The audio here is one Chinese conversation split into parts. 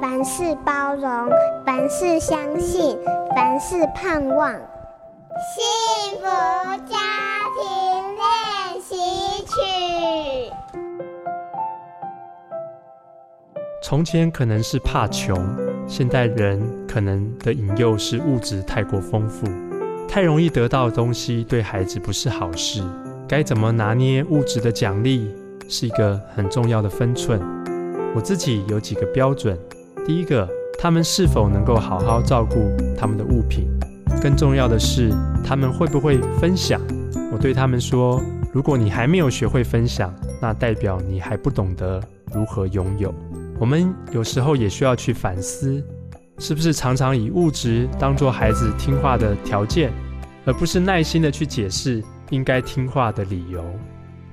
凡事包容，凡事相信，凡事盼望。幸福家庭练习曲。从前可能是怕穷，现代人可能的引诱是物质太过丰富，太容易得到的东西对孩子不是好事。该怎么拿捏物质的奖励，是一个很重要的分寸。我自己有几个标准：第一个，他们是否能够好好照顾他们的物品；更重要的是，他们会不会分享。我对他们说：如果你还没有学会分享，那代表你还不懂得如何拥有。我们有时候也需要去反思，是不是常常以物质当做孩子听话的条件，而不是耐心的去解释。应该听话的理由，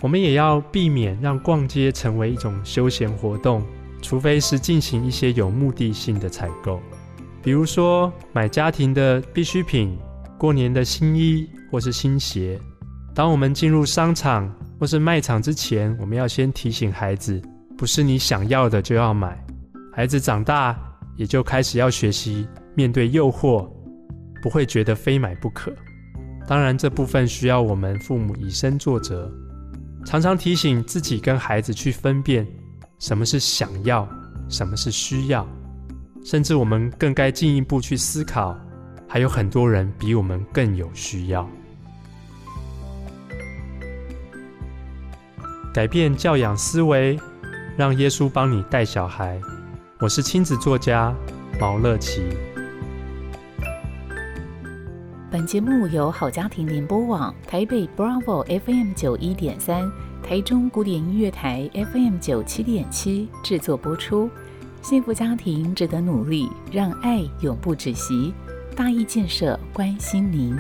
我们也要避免让逛街成为一种休闲活动，除非是进行一些有目的性的采购，比如说买家庭的必需品、过年的新衣或是新鞋。当我们进入商场或是卖场之前，我们要先提醒孩子，不是你想要的就要买。孩子长大也就开始要学习面对诱惑，不会觉得非买不可。当然，这部分需要我们父母以身作则，常常提醒自己跟孩子去分辨什么是想要，什么是需要，甚至我们更该进一步去思考，还有很多人比我们更有需要。改变教养思维，让耶稣帮你带小孩。我是亲子作家毛乐琪。本节目由好家庭联播网、台北 Bravo FM 九一点三、台中古典音乐台 FM 九七点七制作播出。幸福家庭值得努力，让爱永不止息。大义建设关心您。